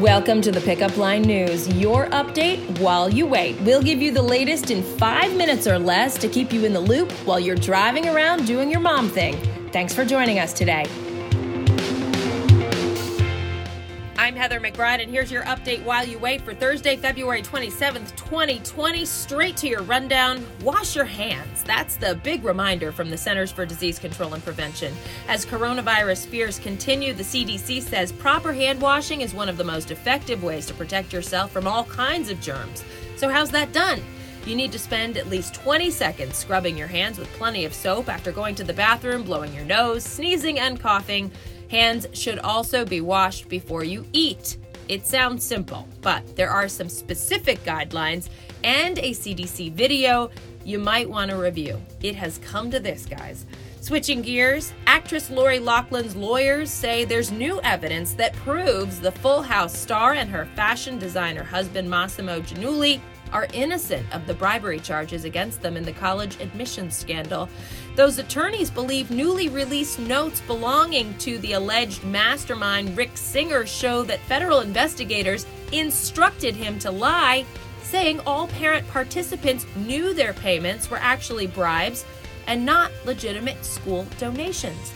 Welcome to the Pickup Line News, your update while you wait. We'll give you the latest in five minutes or less to keep you in the loop while you're driving around doing your mom thing. Thanks for joining us today. I'm Heather McBride, and here's your update while you wait for Thursday, February 27th, 2020. Straight to your rundown. Wash your hands. That's the big reminder from the Centers for Disease Control and Prevention. As coronavirus fears continue, the CDC says proper hand washing is one of the most effective ways to protect yourself from all kinds of germs. So, how's that done? You need to spend at least 20 seconds scrubbing your hands with plenty of soap after going to the bathroom, blowing your nose, sneezing, and coughing. Hands should also be washed before you eat. It sounds simple, but there are some specific guidelines and a CDC video you might want to review. It has come to this, guys. Switching gears, actress Lori Loughlin's lawyers say there's new evidence that proves the Full House star and her fashion designer husband Mossimo Giannulli are innocent of the bribery charges against them in the college admissions scandal. Those attorneys believe newly released notes belonging to the alleged mastermind Rick Singer show that federal investigators instructed him to lie, saying all parent participants knew their payments were actually bribes and not legitimate school donations.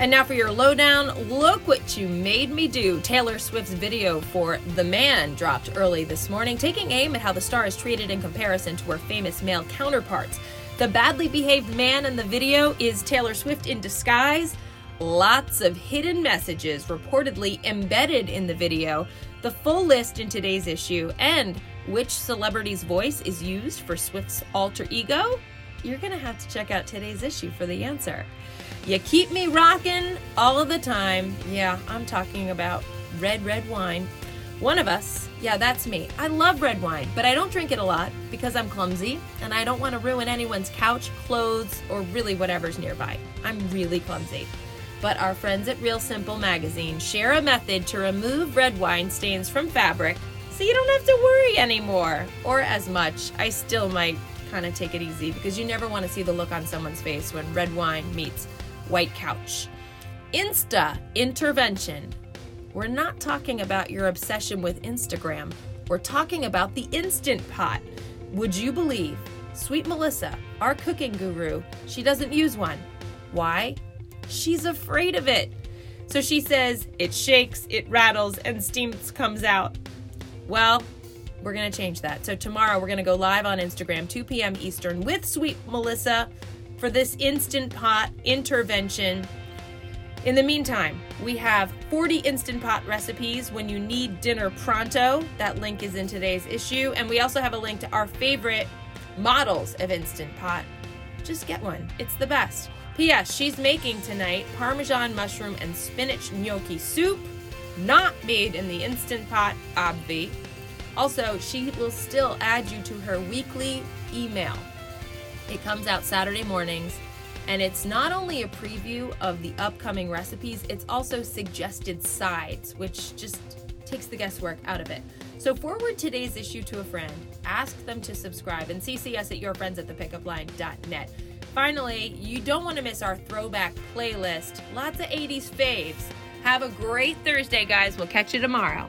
And now for your lowdown, look what you made me do. Taylor Swift's video for The Man dropped early this morning, taking aim at how the star is treated in comparison to her famous male counterparts. The badly behaved man in the video is Taylor Swift in disguise. Lots of hidden messages reportedly embedded in the video. The full list in today's issue and which celebrity's voice is used for Swift's alter ego? You're going to have to check out today's issue for the answer. You keep me rocking all the time. Yeah, I'm talking about red, red wine. One of us, yeah, that's me. I love red wine, but I don't drink it a lot because I'm clumsy and I don't want to ruin anyone's couch, clothes, or really whatever's nearby. I'm really clumsy. But our friends at Real Simple Magazine share a method to remove red wine stains from fabric so you don't have to worry anymore or as much. I still might kind of take it easy because you never want to see the look on someone's face when red wine meets white couch. Insta intervention. We're not talking about your obsession with Instagram. We're talking about the Instant Pot. Would you believe? Sweet Melissa, our cooking guru, she doesn't use one. Why? She's afraid of it. So she says it shakes, it rattles, and steam comes out. Well, we're going to change that. So tomorrow we're going to go live on Instagram, 2 p.m. Eastern, with Sweet Melissa for this Instant Pot intervention. In the meantime, we have 40 Instant Pot recipes when you need dinner pronto. That link is in today's issue. And we also have a link to our favorite models of Instant Pot. Just get one, it's the best. P.S. She's making tonight Parmesan mushroom and spinach gnocchi soup, not made in the Instant Pot, obvi. Also, she will still add you to her weekly email it comes out Saturday mornings, and it's not only a preview of the upcoming recipes, it's also suggested sides, which just takes the guesswork out of it. So forward today's issue to a friend, ask them to subscribe, and CC us at yourfriends at thepickupline.net. Finally, you don't want to miss our throwback playlist. Lots of 80s faves. Have a great Thursday, guys. We'll catch you tomorrow.